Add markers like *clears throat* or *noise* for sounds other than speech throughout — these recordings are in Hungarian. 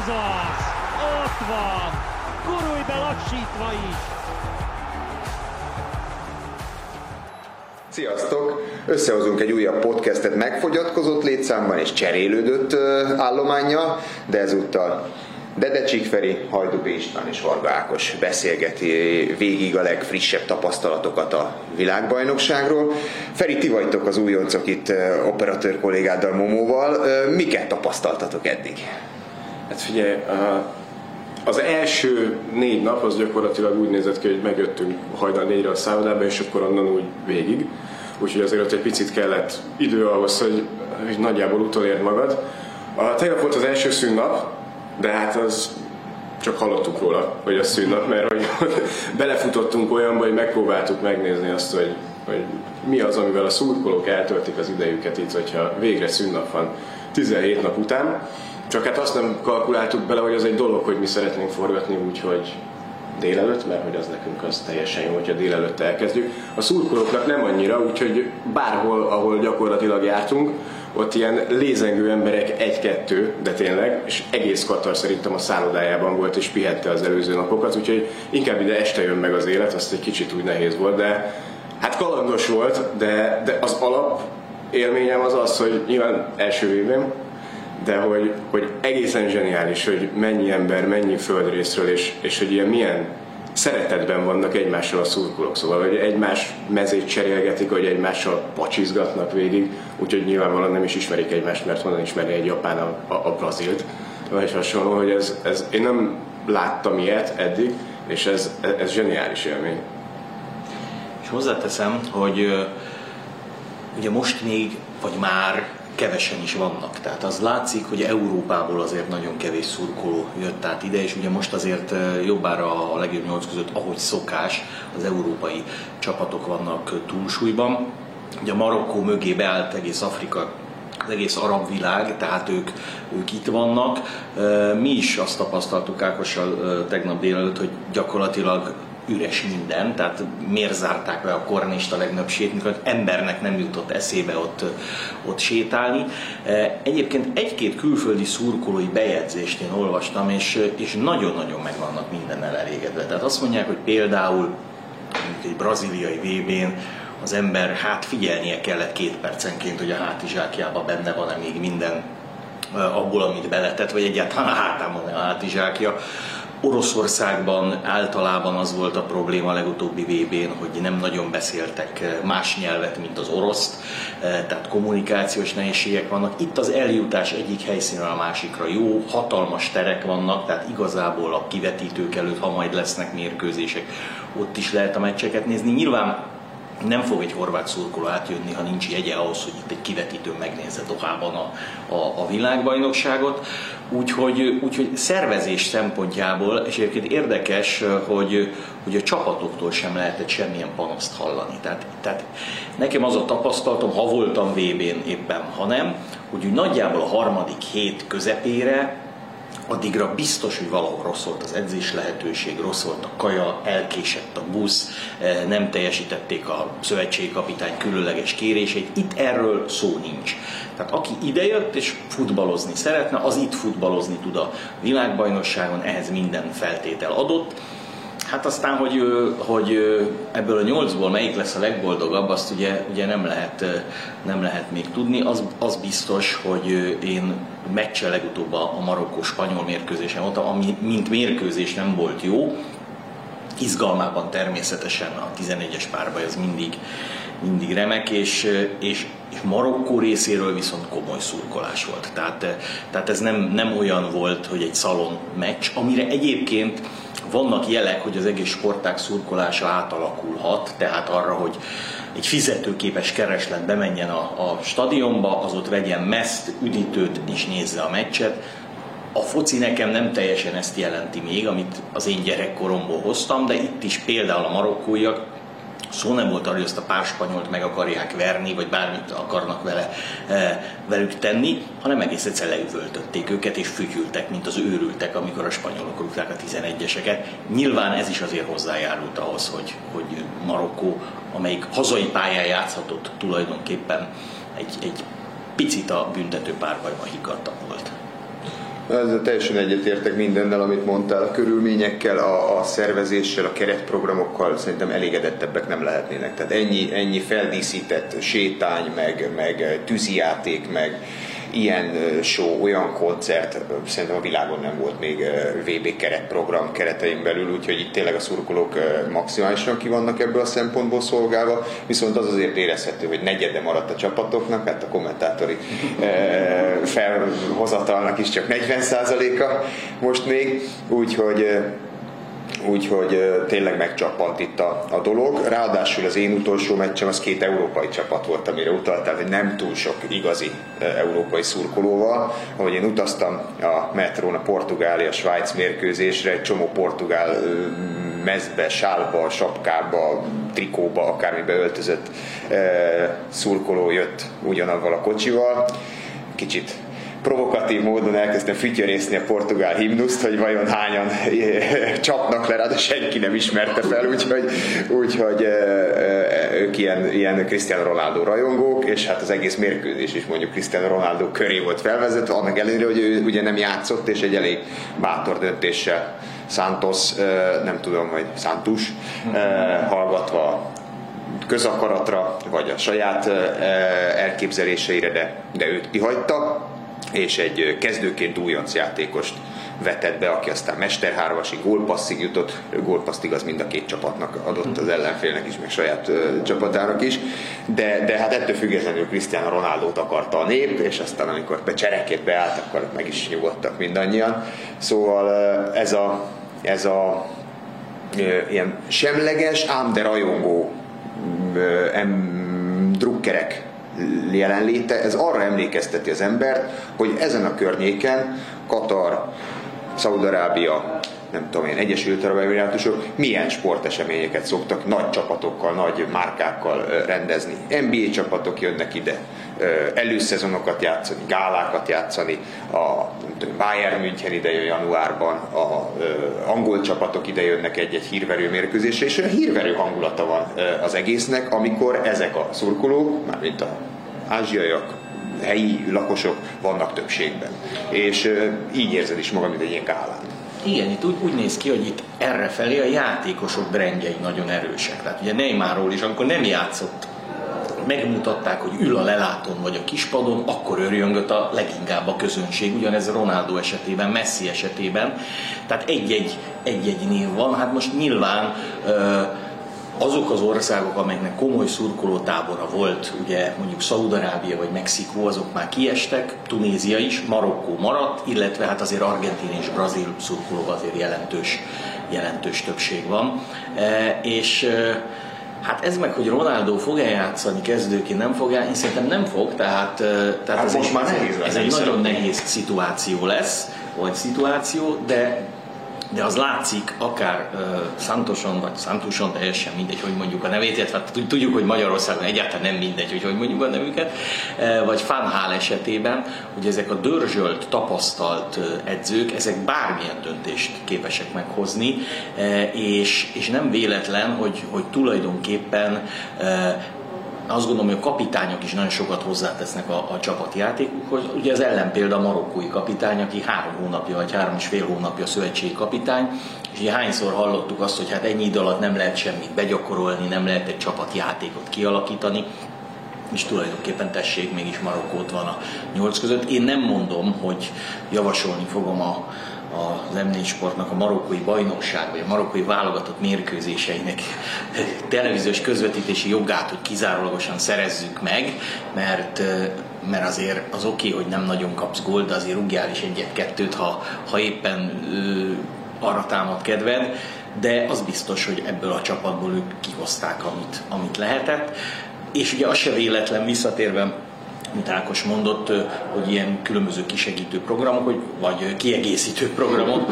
Ez az! Ott van! Gurulj be lassítva is! Sziasztok! Összehozunk egy újabb podcastet megfogyatkozott létszámban és cserélődött állománya, de ezúttal Dede Csíkferi, Hajdú István és Varga Ákos beszélgeti végig a legfrissebb tapasztalatokat a világbajnokságról. Feri, ti vagytok az újoncok itt operatőr kollégáddal, Momóval. Miket tapasztaltatok eddig? Hát figyelj, az első négy nap az gyakorlatilag úgy nézett ki, hogy megjöttünk hajnal négyre a szállodába, és akkor onnan úgy végig. Úgyhogy azért ott egy picit kellett idő ahhoz, hogy, hogy nagyjából utolérd magad. A, tegnap volt az első szünnap, de hát az csak hallottuk róla, hogy a szünnap, mert hogy *laughs* belefutottunk olyanba, hogy megpróbáltuk megnézni azt, hogy, hogy mi az, amivel a szurkolók eltöltik az idejüket itt, hogyha végre szünnap van 17 nap után. Csak hát azt nem kalkuláltuk bele, hogy az egy dolog, hogy mi szeretnénk forgatni úgy, hogy délelőtt, mert hogy az nekünk az teljesen jó, hogyha délelőtt elkezdjük. A szurkolóknak nem annyira, úgyhogy bárhol, ahol gyakorlatilag jártunk, ott ilyen lézengő emberek egy-kettő, de tényleg, és egész Katar szerintem a szállodájában volt, és pihette az előző napokat, úgyhogy inkább ide este jön meg az élet, azt egy kicsit úgy nehéz volt, de hát kalandos volt, de, de az alap élményem az az, hogy nyilván első évem, de hogy, hogy egészen zseniális, hogy mennyi ember, mennyi földrészről, és, és hogy ilyen milyen szeretetben vannak egymással a szurkolók, szóval hogy egymás mezét cserélgetik, hogy egymással pacsizgatnak végig, úgyhogy nyilvánvalóan nem is ismerik egymást, mert honnan ismeri egy japán a, a, a brazilt, vagy hasonló, hogy ez, ez, én nem láttam ilyet eddig, és ez, ez zseniális élmény. És hozzáteszem, hogy ugye most még, vagy már kevesen is vannak. Tehát az látszik, hogy Európából azért nagyon kevés szurkoló jött át ide, és ugye most azért jobbára a legjobb nyolc között, ahogy szokás, az európai csapatok vannak túlsúlyban. Ugye a Marokkó mögé beállt egész Afrika az egész arab világ, tehát ők, ők itt vannak. Mi is azt tapasztaltuk Ákossal tegnap délelőtt, hogy gyakorlatilag üres minden, tehát miért zárták be a kornista legnagyobb sétnyikat, embernek nem jutott eszébe ott, ott sétálni. E, egyébként egy-két külföldi szurkolói bejegyzést én olvastam, és, és nagyon-nagyon meg vannak mindennel elégedve. Tehát azt mondják, hogy például egy braziliai VB-n az ember hát figyelnie kellett két percenként, hogy a hátizsákjában benne van-e még minden abból, amit beletett, vagy egyáltalán a hátán van-e a hátizsákja. Oroszországban általában az volt a probléma a legutóbbi VB-n, hogy nem nagyon beszéltek eh, más nyelvet, mint az oroszt, eh, tehát kommunikációs nehézségek vannak. Itt az eljutás egyik helyszínről a másikra jó, hatalmas terek vannak, tehát igazából a kivetítők előtt, ha majd lesznek mérkőzések, ott is lehet a meccseket nézni. Nyilván nem fog egy horvát szurkoló átjönni, ha nincs jegye ahhoz, hogy itt egy kivetítő megnézze Dohában a, a, a világbajnokságot. Úgyhogy, úgyhogy szervezés szempontjából, és egyébként érdekes, hogy, hogy a csapatoktól sem lehetett semmilyen panaszt hallani. Tehát, tehát nekem az a tapasztalatom, ha voltam VB-n éppen, ha nem, hogy úgy nagyjából a harmadik hét közepére addigra biztos, hogy valahol rossz volt az edzés lehetőség, rossz volt a kaja, elkésett a busz, eh, nem teljesítették a szövetségkapitány különleges kérését. Itt erről szó nincs. Tehát aki idejött és futballozni szeretne, az itt futballozni tud a világbajnokságon, ehhez minden feltétel adott Hát aztán, hogy, hogy ebből a nyolcból melyik lesz a legboldogabb, azt ugye, ugye nem, lehet, nem lehet még tudni. Az, az biztos, hogy én meccse legutóbb a marokkó-spanyol mérkőzésen voltam, ami mint mérkőzés nem volt jó. Izgalmában természetesen a 11-es párbaj az mindig, mindig remek, és, és, és Marokkó részéről viszont komoly szurkolás volt. Tehát, tehát ez nem, nem olyan volt, hogy egy szalon meccs, amire egyébként vannak jelek, hogy az egész sporták szurkolása átalakulhat, tehát arra, hogy egy fizetőképes kereslet bemenjen a, a stadionba, az ott vegyen meszt, üdítőt és nézze a meccset. A foci nekem nem teljesen ezt jelenti még, amit az én gyerekkoromból hoztam, de itt is például a marokkóiak Szó nem volt arra, hogy ezt a pár spanyolt meg akarják verni, vagy bármit akarnak vele, e, velük tenni, hanem egész egyszer leüvöltötték őket, és fütyültek, mint az őrültek, amikor a spanyolok rúgták a 11-eseket. Nyilván ez is azért hozzájárult ahhoz, hogy, hogy Marokkó, amelyik hazai pályán játszhatott tulajdonképpen egy, egy picit a büntető párbajban higgadtabb volt. Ezzel teljesen egyetértek mindennel, amit mondtál, a körülményekkel, a, a szervezéssel, a keretprogramokkal szerintem elégedettebbek nem lehetnének. Tehát ennyi, ennyi feldíszített sétány, meg, meg tűzijáték, meg ilyen show, olyan koncert szerintem a világon nem volt még VB keretprogram keretein belül, úgyhogy itt tényleg a szurkolók maximálisan ki vannak ebből a szempontból szolgálva, viszont az azért érezhető, hogy negyede maradt a csapatoknak, hát a kommentátori felhozatalnak is csak 40%-a most még, úgyhogy úgyhogy tényleg megcsappant itt a, a dolog. Ráadásul az én utolsó meccsem az két európai csapat volt, amire utaltál, hogy nem túl sok igazi európai szurkolóval. Ahogy én utaztam a metrón a Portugália, Svájc mérkőzésre, egy csomó portugál mezbe, sálba, sapkába, trikóba, akármibe öltözött szurkoló jött ugyanavval a kocsival. Kicsit provokatív módon elkezdtem fütyörészni a portugál himnuszt, hogy vajon hányan *laughs* csapnak le de senki nem ismerte fel, úgyhogy, úgyhogy ők ilyen, ilyen Cristiano Ronaldo rajongók, és hát az egész mérkőzés is mondjuk Cristiano Ronaldo köré volt felvezetve, annak ellenére, hogy ő ugye nem játszott, és egy elég bátor döntéssel Santos, nem tudom, hogy Santus, hallgatva közakaratra, vagy a saját elképzeléseire, de, de őt kihagyta és egy kezdőként újonc játékost vetett be, aki aztán mesterhárvasi gólpasszig jutott, gólpasszig az mind a két csapatnak adott az ellenfélnek is, meg saját uh, csapatának is, de, de hát ettől függetlenül Cristiano Ronaldo-t akarta a nép, és aztán amikor be cserekét beállt, akkor meg is nyugodtak mindannyian. Szóval ez a, ez a ilyen semleges, ám de rajongó em, drukkerek jelenléte, ez arra emlékezteti az embert, hogy ezen a környéken Katar, Szaudarábia, nem tudom én, Egyesült Arab Emirátusok milyen sporteseményeket szoktak nagy csapatokkal, nagy márkákkal rendezni. NBA csapatok jönnek ide, előszezonokat játszani, gálákat játszani, a Bayern München ide jön januárban, a angol csapatok ide jönnek egy-egy hírverő mérkőzésre, és olyan hírverő hangulata van az egésznek, amikor ezek a szurkolók, mármint a ázsiaiak, helyi lakosok vannak többségben. És így érzed is magad, mint egy ilyen gálán. Igen, itt úgy, úgy néz ki, hogy itt errefelé a játékosok brendjei nagyon erősek. Tehát ugye Neymarról is, amikor nem játszott, megmutatták, hogy ül a lelátón vagy a kispadon, akkor örjöngött a leginkább a közönség, ugyanez Ronaldo esetében, Messi esetében. Tehát egy-egy, egy-egy név van. Hát most nyilván azok az országok, amelyeknek komoly szurkolótábora volt, ugye mondjuk Szaúd-Arábia vagy Mexikó, azok már kiestek, Tunézia is, Marokkó maradt, illetve hát azért Argentin és Brazil szurkolóban azért jelentős, jelentős többség van. E, és Hát ez meg, hogy Ronaldo fog-e játszani kezdőként, nem fog én szerintem nem fog, tehát, e, tehát hát ez, most egy, már nehéz ez egy nagyon nehéz szituáció lesz, vagy szituáció, de de az látszik, akár uh, Santoson, vagy Santuson, teljesen mindegy, hogy mondjuk a nevét, illetve tudjuk, hogy Magyarországon egyáltalán nem mindegy, hogy hogy mondjuk a nevüket, uh, vagy Fanhál esetében, hogy ezek a dörzsölt, tapasztalt edzők, ezek bármilyen döntést képesek meghozni, uh, és, és nem véletlen, hogy, hogy tulajdonképpen uh, azt gondolom, hogy a kapitányok is nagyon sokat hozzátesznek a, a csapatjátékukhoz. Ugye az ellenpélda a marokkói kapitány, aki három hónapja vagy három és fél hónapja szövetségi kapitány, és ugye hányszor hallottuk azt, hogy hát ennyi idő alatt nem lehet semmit begyakorolni, nem lehet egy csapatjátékot kialakítani, és tulajdonképpen tessék, mégis Marokkót van a nyolc között. Én nem mondom, hogy javasolni fogom a, az M4 Sportnak a marokkói bajnokság, vagy a marokkói válogatott mérkőzéseinek televíziós közvetítési jogát, hogy kizárólagosan szerezzük meg, mert mert azért az oké, okay, hogy nem nagyon kapsz gólt, de azért rúgjál is egyet-kettőt, ha, ha éppen ö, arra támad kedved, de az biztos, hogy ebből a csapatból ők kihozták, amit, amit lehetett. És ugye az se véletlen visszatérve mint Ákos mondott, hogy ilyen különböző kisegítő programok, vagy kiegészítő programok,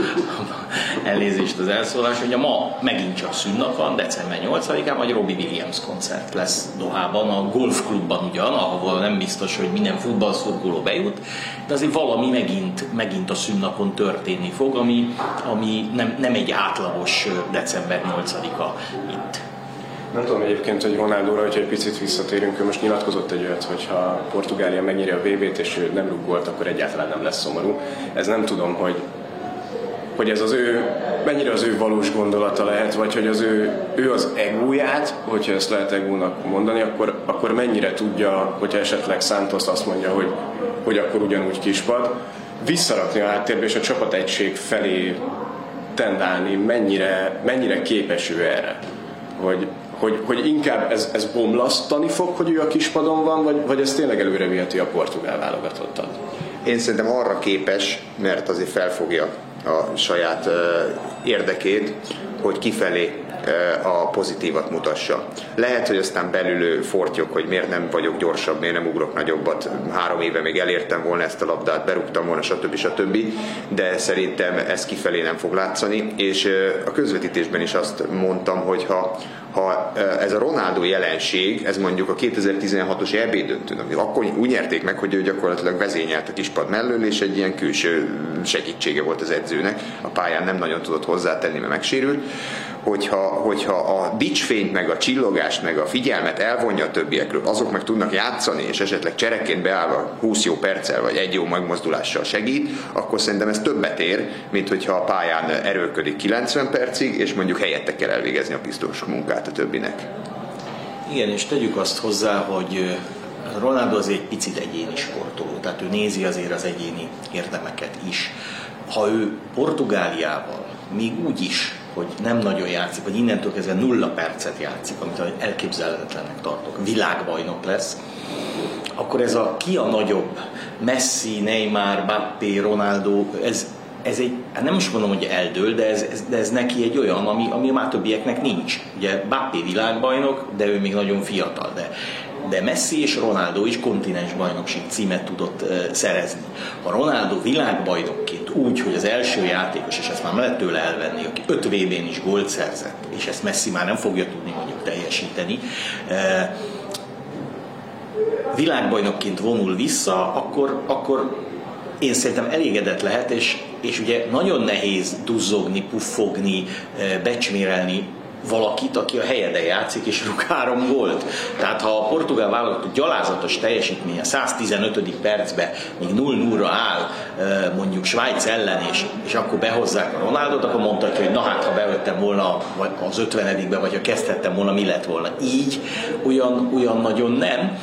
*laughs* elnézést az elszólás, hogy a ma megint csak szünnap van, december 8-án, vagy Robbie Williams koncert lesz Dohában, a golfklubban ugyan, ahol nem biztos, hogy minden futballszurkoló bejut, de azért valami megint, megint a szünnapon történni fog, ami, ami nem, nem egy átlagos december 8-a itt. Nem tudom egyébként, hogy Ronaldóra, hogyha egy picit visszatérünk, ő most nyilatkozott egy olyat, hogy ha Portugália megnyeri a VB-t és ő nem rúg akkor egyáltalán nem lesz szomorú. Ez nem tudom, hogy hogy ez az ő, mennyire az ő valós gondolata lehet, vagy hogy az ő, ő az egóját, hogyha ezt lehet egónak mondani, akkor, akkor mennyire tudja, hogyha esetleg Santos azt mondja, hogy, hogy akkor ugyanúgy kispad, visszarakni a háttérbe és a csapat egység felé tendálni, mennyire, mennyire képes ő erre. Hogy, hogy, hogy inkább ez, ez bomlasztani fog, hogy ő a kispadon van, vagy, vagy ez tényleg előre viheti a portugál válogatottat? Én szerintem arra képes, mert azért felfogja a saját érdekét, hogy kifelé a pozitívat mutassa. Lehet, hogy aztán belül fortyok, hogy miért nem vagyok gyorsabb, miért nem ugrok nagyobbat, három éve még elértem volna ezt a labdát, berúgtam volna, stb. stb. De szerintem ez kifelé nem fog látszani, és a közvetítésben is azt mondtam, hogy ha ha ez a Ronaldo jelenség, ez mondjuk a 2016-os EB döntőn, akkor úgy nyerték meg, hogy ő gyakorlatilag vezényelt a kispad mellől, és egy ilyen külső segítsége volt az edzőnek. A pályán nem nagyon tudott hozzátenni, mert megsérült. Hogyha, hogyha a dicsfényt, meg a csillogást, meg a figyelmet elvonja a többiekről, azok meg tudnak játszani, és esetleg csereként beállva 20 jó perccel, vagy egy jó megmozdulással segít, akkor szerintem ez többet ér, mint hogyha a pályán erőlködik 90 percig, és mondjuk helyette kell elvégezni a biztos munkát a többinek. Igen, és tegyük azt hozzá, hogy Ronaldo az egy picit egyéni sportoló, tehát ő nézi azért az egyéni érdemeket is. Ha ő Portugáliával, még úgy is, hogy nem nagyon játszik, vagy innentől kezdve nulla percet játszik, amit elképzelhetetlennek tartok, világbajnok lesz, akkor ez a ki a nagyobb, Messi, Neymar, Mbappé, Ronaldo, ez, ez egy, hát nem is mondom, hogy eldől, de ez, ez, de ez neki egy olyan, ami, ami már többieknek nincs. Ugye Bappé világbajnok, de ő még nagyon fiatal, de, de Messi és Ronaldo is kontinens bajnokság címet tudott uh, szerezni. Ha Ronaldo világbajnokként úgy, hogy az első játékos, és ezt már lehet tőle elvenni, aki 5 VB-n is gólt szerzett, és ezt Messi már nem fogja tudni mondjuk teljesíteni, uh, világbajnokként vonul vissza, akkor, akkor én szerintem elégedett lehet, és, és ugye nagyon nehéz duzzogni, puffogni, becsmérelni valakit, aki a helyeden játszik, és rúg három volt. Tehát ha a portugál válogatott gyalázatos teljesítménye 115. percben még 0-0-ra áll mondjuk Svájc ellen, és, és akkor behozzák a Ronaldot, akkor mondhatja, hogy na hát, ha bevettem volna az 50 vagy ha kezdhettem volna, mi lett volna. Így olyan, olyan nagyon nem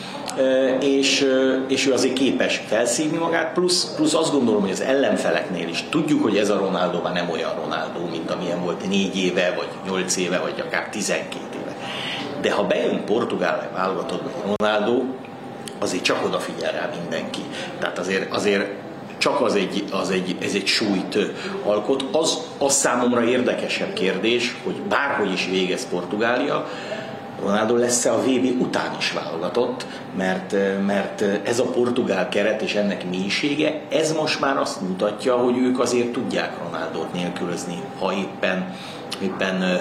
és, és ő azért képes felszívni magát, plusz, plusz azt gondolom, hogy az ellenfeleknél is tudjuk, hogy ez a Ronaldo már nem olyan Ronaldo, mint amilyen volt négy éve, vagy nyolc éve, vagy akár 12 éve. De ha bejön Portugál válogatott, vagy Ronaldo, azért csak odafigyel rá mindenki. Tehát azért, azért csak az egy, az egy, ez egy súlyt alkot. Az, az számomra érdekesebb kérdés, hogy bárhogy is végez Portugália, Ronaldo lesz-e a VB után is válogatott, mert, mert ez a portugál keret és ennek mélysége, ez most már azt mutatja, hogy ők azért tudják Ronaldot nélkülözni, ha éppen, éppen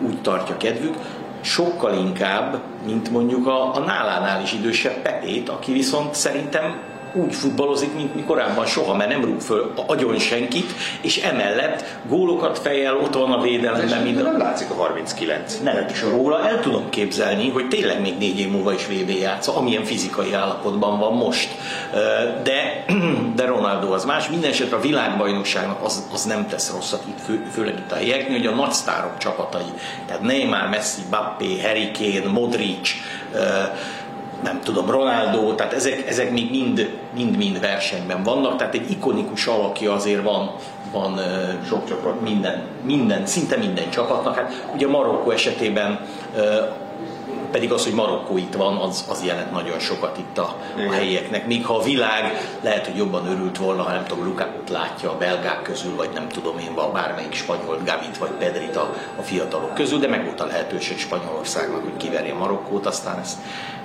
úgy tartja kedvük. Sokkal inkább, mint mondjuk a, a nálánál is idősebb Pepét, aki viszont szerintem úgy futballozik, mint mi korábban soha, mert nem rúg föl agyon senkit, és emellett gólokat fejel, ott van a védelemben. Minden. Nem látszik a 39. Nem, is róla el tudom képzelni, hogy tényleg még négy év múlva is VB játsza, amilyen fizikai állapotban van most. De, *clears throat* de Ronaldo az más. Minden esetre a világbajnokságnak az, az nem tesz rosszat itt, fő, főleg itt a helyeknél, hogy a nagy sztárok csapatai, tehát Neymar, Messi, Bappé, Harry Kane, Modric, nem tudom, Ronaldo, tehát ezek, ezek még mind, mind, mind versenyben vannak, tehát egy ikonikus alakja azért van, van sok csapat. Minden, minden, szinte minden csapatnak. Hát ugye Marokkó esetében pedig az, hogy Marokkó itt van, az, az jelent nagyon sokat itt a, a helyieknek. Míg ha a világ lehet, hogy jobban örült volna, ha nem tudom, Lukákot látja a belgák közül, vagy nem tudom én, bármelyik spanyol, Gavit vagy Pedrit a, a fiatalok közül, de meg volt a lehetőség Spanyolországnak, hogy kiverje Marokkót, aztán ezt,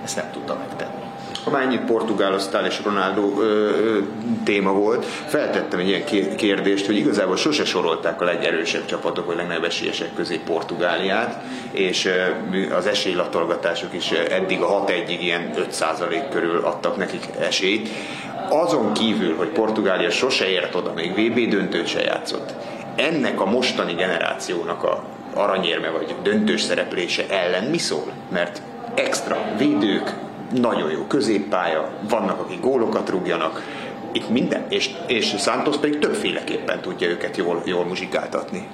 ezt nem tudta megtenni ha már ennyit portugáloztál és Ronaldo ö, ö, téma volt, feltettem egy ilyen kérdést, hogy igazából sose sorolták a legerősebb csapatok, vagy legnagyobb esélyesek közé Portugáliát, és ö, az esélylatolgatások is eddig a 6-1-ig ilyen 5% körül adtak nekik esélyt. azon kívül, hogy Portugália sose ért oda, még VB döntőt se játszott, ennek a mostani generációnak a aranyérme vagy döntős szereplése ellen mi szól? Mert extra védők, nagyon jó középpálya, vannak, akik gólokat rúgjanak, itt minden, és, és Santos pedig többféleképpen tudja őket jól, jól muzsikáltatni.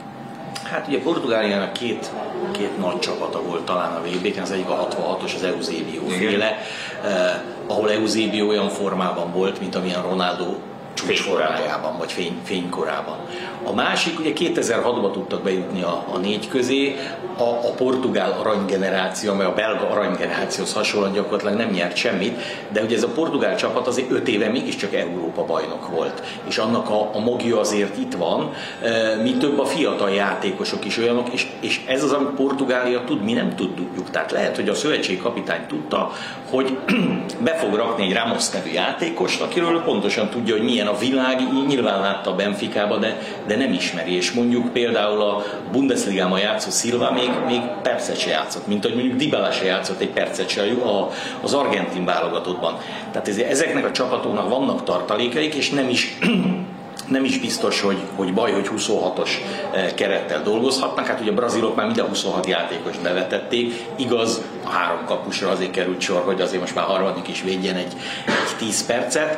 Hát ugye Portugáliának két, két nagy csapata volt talán a vb az egyik a 66-os, az Eusebio féle, eh, ahol Eusebio olyan formában volt, mint amilyen Ronaldo csúcsforrájában, vagy fény, fénykorában. A másik, ugye 2006-ban tudtak bejutni a, a négy közé, a, a portugál aranygeneráció, amely a belga aranygenerációhoz hasonlóan gyakorlatilag nem nyert semmit, de ugye ez a portugál csapat azért öt éve mégiscsak Európa bajnok volt, és annak a, a magja azért itt van, e, mi több a fiatal játékosok is olyanok, és, és ez az, amit Portugália tud, mi nem tudjuk. Tehát lehet, hogy a szövetségkapitány tudta, hogy *clears throat* be fog rakni egy Ramos nevű játékost, akiről pontosan tudja, hogy milyen a világ, nyilván látta a Benficába, de, de nem ismeri, és mondjuk például a Bundesligában játszó Silva még, még percet se játszott, mint hogy mondjuk Dybala se játszott egy percet se a, az argentin válogatottban. Tehát ezeknek a csapatoknak vannak tartalékaik, és nem is *clears throat* nem is biztos, hogy, hogy baj, hogy 26-os eh, kerettel dolgozhatnak. Hát ugye a brazilok már minden 26 játékos bevetették. Igaz, a három kapusra azért került sor, hogy azért most már harmadik is védjen egy, egy 10 percet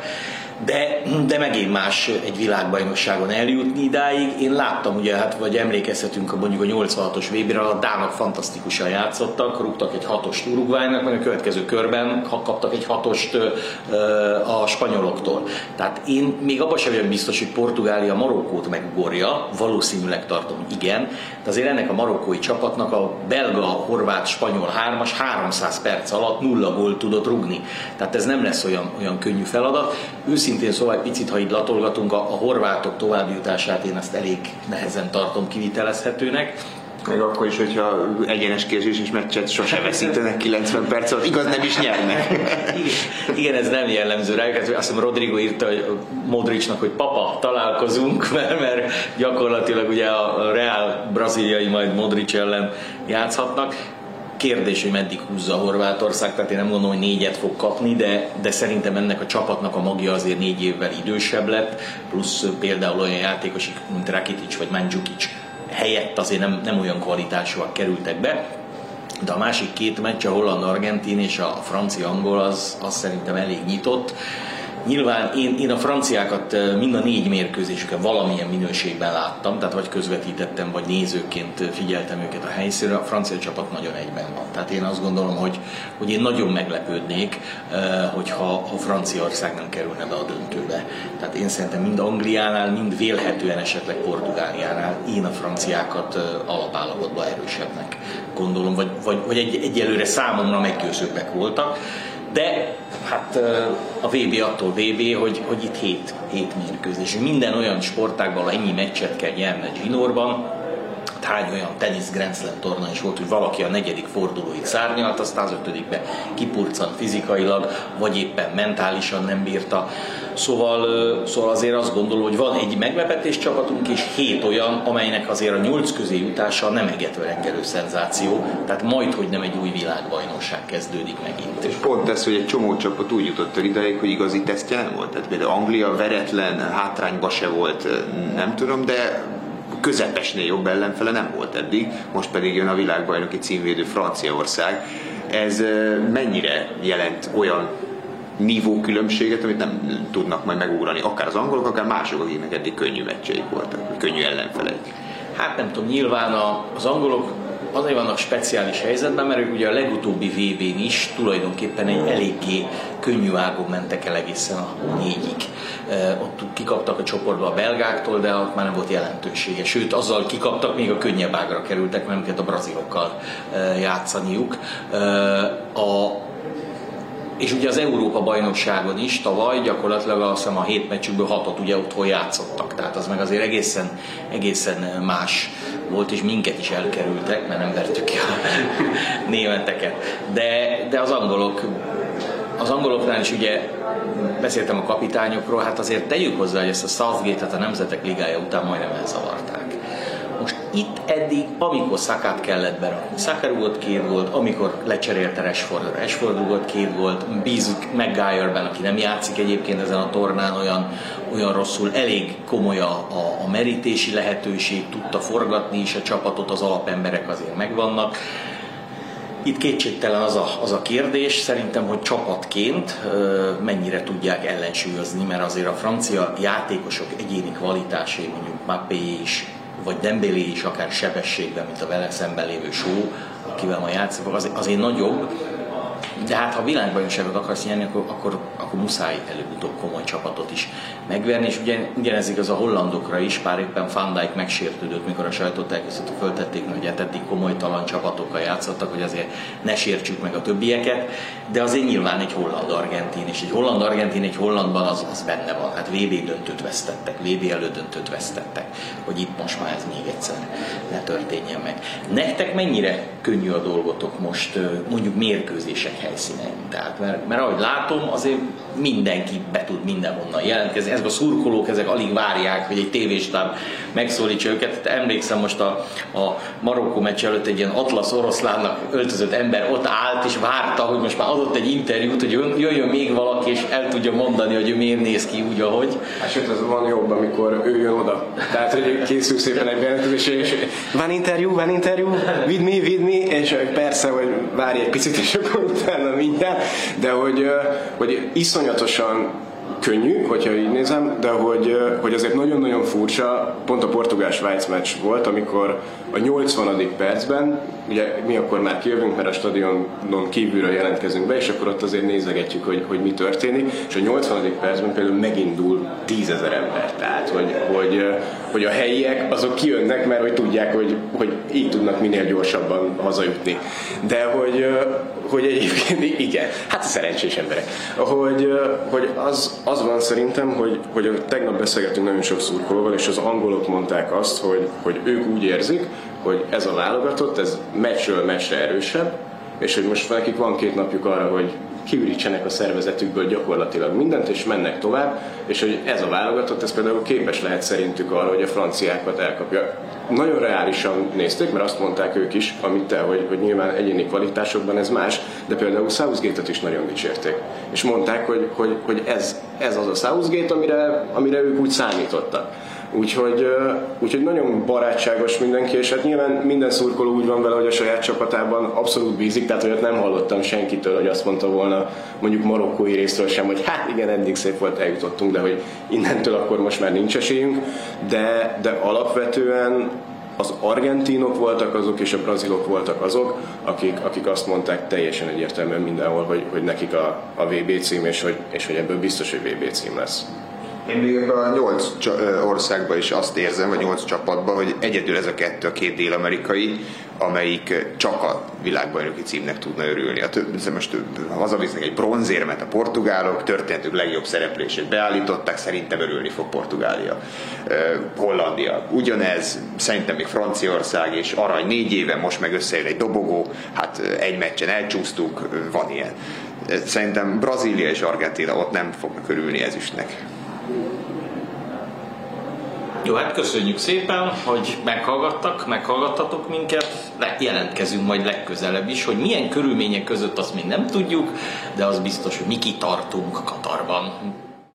de, de megint más egy világbajnokságon eljutni idáig. Én láttam, ugye, hát, vagy emlékezhetünk a mondjuk a 86-os vb a dánok fantasztikusan játszottak, rúgtak egy hatost Uruguaynak, meg a következő körben kaptak egy hatost a spanyoloktól. Tehát én még abban sem vagyok biztos, hogy Portugália Marokkót megugorja, valószínűleg tartom, igen, de azért ennek a marokkói csapatnak a belga, horvát, spanyol hármas 300 perc alatt nulla gólt tudott rugni. Tehát ez nem lesz olyan, olyan könnyű feladat. Őszintén szóval egy picit, ha itt latolgatunk, a, a horvátok továbbjutását én ezt elég nehezen tartom kivitelezhetőnek. Meg akkor is, hogyha egyenes és meccset sose veszítenek 90 perc alatt, igaz nem is nyernek. igen, igen, ez nem jellemző rá. Azt hiszem Rodrigo írta hogy Modricnak, hogy papa, találkozunk, *laughs* mert, mert gyakorlatilag ugye a Real braziliai majd Modric ellen játszhatnak Kérdés, hogy meddig húzza Horvátország, tehát én nem gondolom, hogy négyet fog kapni, de, de szerintem ennek a csapatnak a magja azért négy évvel idősebb lett, plusz például olyan játékosok, mint Rakitic vagy Mandzukic helyett azért nem, nem olyan kvalitásúak kerültek be, de a másik két meccs, a holland-argentin és a francia-angol, az, az szerintem elég nyitott. Nyilván én, én a franciákat mind a négy mérkőzésüket valamilyen minőségben láttam, tehát vagy közvetítettem, vagy nézőként figyeltem őket a helyszínre. A francia csapat nagyon egyben van. Tehát én azt gondolom, hogy, hogy én nagyon meglepődnék, hogyha ha Franciaország nem kerülne be a döntőbe. Tehát én szerintem mind Angliánál, mind vélhetően esetleg Portugáliánál én a franciákat alapállapotban erősebbnek gondolom, vagy, vagy, vagy egy, egyelőre számomra meggyőzőbbek voltak. De hát a VB attól VB, hogy, hogy itt hét, hét mérkőzés. Minden olyan sportágban ennyi meccset kell nyerni a Ginorban, hány olyan tenisz Grand Slam torna is volt, hogy valaki a negyedik fordulóig szárnyalt, aztán az ötödikbe kipurcant fizikailag, vagy éppen mentálisan nem bírta. Szóval, szóval azért azt gondolom, hogy van egy meglepetés csapatunk, és hét olyan, amelynek azért a nyolc közé jutása nem egetve rengelő szenzáció, tehát majd, hogy nem egy új világbajnokság kezdődik megint. És pont ez, hogy egy csomó csapat úgy jutott el ideig, hogy igazi tesztje nem volt. Tehát például Anglia veretlen, hátrányba se volt, nem tudom, de közepesnél jobb ellenfele nem volt eddig, most pedig jön a világbajnoki címvédő Franciaország. Ez mennyire jelent olyan nívó különbséget, amit nem tudnak majd megugrani, akár az angolok, akár mások, akiknek eddig könnyű meccseik voltak, könnyű ellenfeleik. Hát nem tudom, nyilván az angolok azért vannak speciális helyzetben, mert ők ugye a legutóbbi VB-n is tulajdonképpen egy eléggé könnyű ágon mentek el egészen a négyig. Ott kikaptak a csoportba a belgáktól, de ott már nem volt jelentősége. Sőt, azzal kikaptak, még a könnyebb ágra kerültek, mert amiket a brazilokkal játszaniuk. A, és ugye az Európa bajnokságon is tavaly gyakorlatilag azt hiszem a hét meccsükből hatot ugye otthon játszottak, tehát az meg azért egészen, egészen más volt, és minket is elkerültek, mert nem vertük ki a *laughs* németeket. De, de az angolok az angoloknál is ugye beszéltem a kapitányokról, hát azért tegyük hozzá, hogy ezt a Southgate-et a Nemzetek Ligája után majdnem elzavarták itt eddig, amikor Szakát kellett berakni, Szaka rúgott két volt, amikor lecserélte Rashford, Rashford rúgott két volt, bízunk McGuire-ben, aki nem játszik egyébként ezen a tornán olyan, olyan rosszul, elég komoly a, a, a merítési lehetőség, tudta forgatni is a csapatot, az alapemberek azért megvannak. Itt kétségtelen az a, az a kérdés, szerintem, hogy csapatként mennyire tudják ellensúlyozni, mert azért a francia játékosok egyéni kvalitásai, mondjuk Mappé is, vagy Dembélé is akár sebességben, mint a vele szemben lévő show, akivel ma játszik, az, azért nagyobb, de hát ha világbajnokságot akarsz nyerni, akkor, akkor, akkor muszáj előbb-utóbb komoly csapatot is megverni, és ugyan, ugyanez igaz a hollandokra is, pár éppen Van Dijk megsértődött, mikor a sajtótájékoztató föltették, hogy hát eddig komolytalan csapatokkal játszottak, hogy azért ne sértsük meg a többieket, de azért nyilván egy holland-argentin, és egy holland-argentin egy hollandban az, az benne van. Hát VB döntőt vesztettek, VB elődöntőt vesztettek, hogy itt most már ez még egyszer ne történjen meg. Nektek mennyire könnyű a dolgotok most mondjuk mérkőzések helyszínen? Tehát, mert, mert ahogy látom, azért mindenki be tud mindenhonnan jelentkezni. Ezek a szurkolók, ezek alig várják, hogy egy tévéstáb megszólítsa őket. Emlékszem most a, a Marokkó meccs előtt egy ilyen atlasz oroszlánnak öltözött ember ott állt és várta, hogy most már adott egy interjút, hogy jöjjön még valaki és el tudja mondani, hogy ő miért néz ki úgy, ahogy. Hát sőt, az van jobb, amikor ő jön oda. Tehát, hogy készül szépen egy bejelentés, és van interjú, van interjú, vid mi, vid mi, és persze, hogy várj egy picit, és akkor mindjárt, de hogy, hogy iszonyatosan könnyű, hogyha így nézem, de hogy, hogy azért nagyon-nagyon furcsa, pont a portugál-svájc meccs volt, amikor a 80. percben, ugye mi akkor már kijövünk, mert a stadionon kívülről jelentkezünk be, és akkor ott azért nézegetjük, hogy, hogy mi történik, és a 80. percben például megindul tízezer ember, tehát hogy, hogy, hogy a helyiek azok kijönnek, mert hogy tudják, hogy, hogy így tudnak minél gyorsabban hazajutni. De hogy, hogy egyébként igen, hát szerencsés emberek, hogy, hogy az, az van szerintem, hogy, hogy tegnap beszélgetünk nagyon sok szurkolóval, és az angolok mondták azt, hogy, hogy ők úgy érzik, hogy ez a válogatott, ez meccsről meccsre erősebb, és hogy most nekik van két napjuk arra, hogy kiürítsenek a szervezetükből gyakorlatilag mindent, és mennek tovább, és hogy ez a válogatott, ez például képes lehet szerintük arra, hogy a franciákat elkapja. Nagyon reálisan nézték, mert azt mondták ők is, amit te, hogy, hogy nyilván egyéni kvalitásokban ez más, de például Southgate-et is nagyon dicsérték. És mondták, hogy, hogy, hogy ez, ez az a Southgate, amire, amire ők úgy számítottak. Úgyhogy, úgyhogy nagyon barátságos mindenki, és hát nyilván minden szurkoló úgy van vele, hogy a saját csapatában abszolút bízik, tehát hogy nem hallottam senkitől, hogy azt mondta volna mondjuk marokkói részről sem, hogy hát igen, eddig szép volt, eljutottunk, de hogy innentől akkor most már nincs esélyünk, de, de alapvetően az argentinok voltak azok, és a brazilok voltak azok, akik, akik azt mondták teljesen egyértelműen mindenhol, hogy, hogy nekik a, a VB cím, és hogy, és hogy ebből biztos, hogy VB cím lesz. Én még a nyolc országban is azt érzem, vagy nyolc csapatban, hogy egyedül ez a kettő, a két dél-amerikai, amelyik csak a világbajnoki címnek tudna örülni. A több, most hazavisznek egy bronzérmet a portugálok, történetük legjobb szereplését beállították, szerintem örülni fog Portugália. Hollandia ugyanez, szerintem még Franciaország és arany négy éve, most meg összejön egy dobogó, hát egy meccsen elcsúsztuk, van ilyen. Szerintem Brazília és Argentina ott nem fognak örülni ezüstnek. Jó, hát köszönjük szépen, hogy meghallgattak, meghallgattatok minket, jelentkezünk majd legközelebb is, hogy milyen körülmények között azt még nem tudjuk, de az biztos, hogy mi kitartunk Katarban.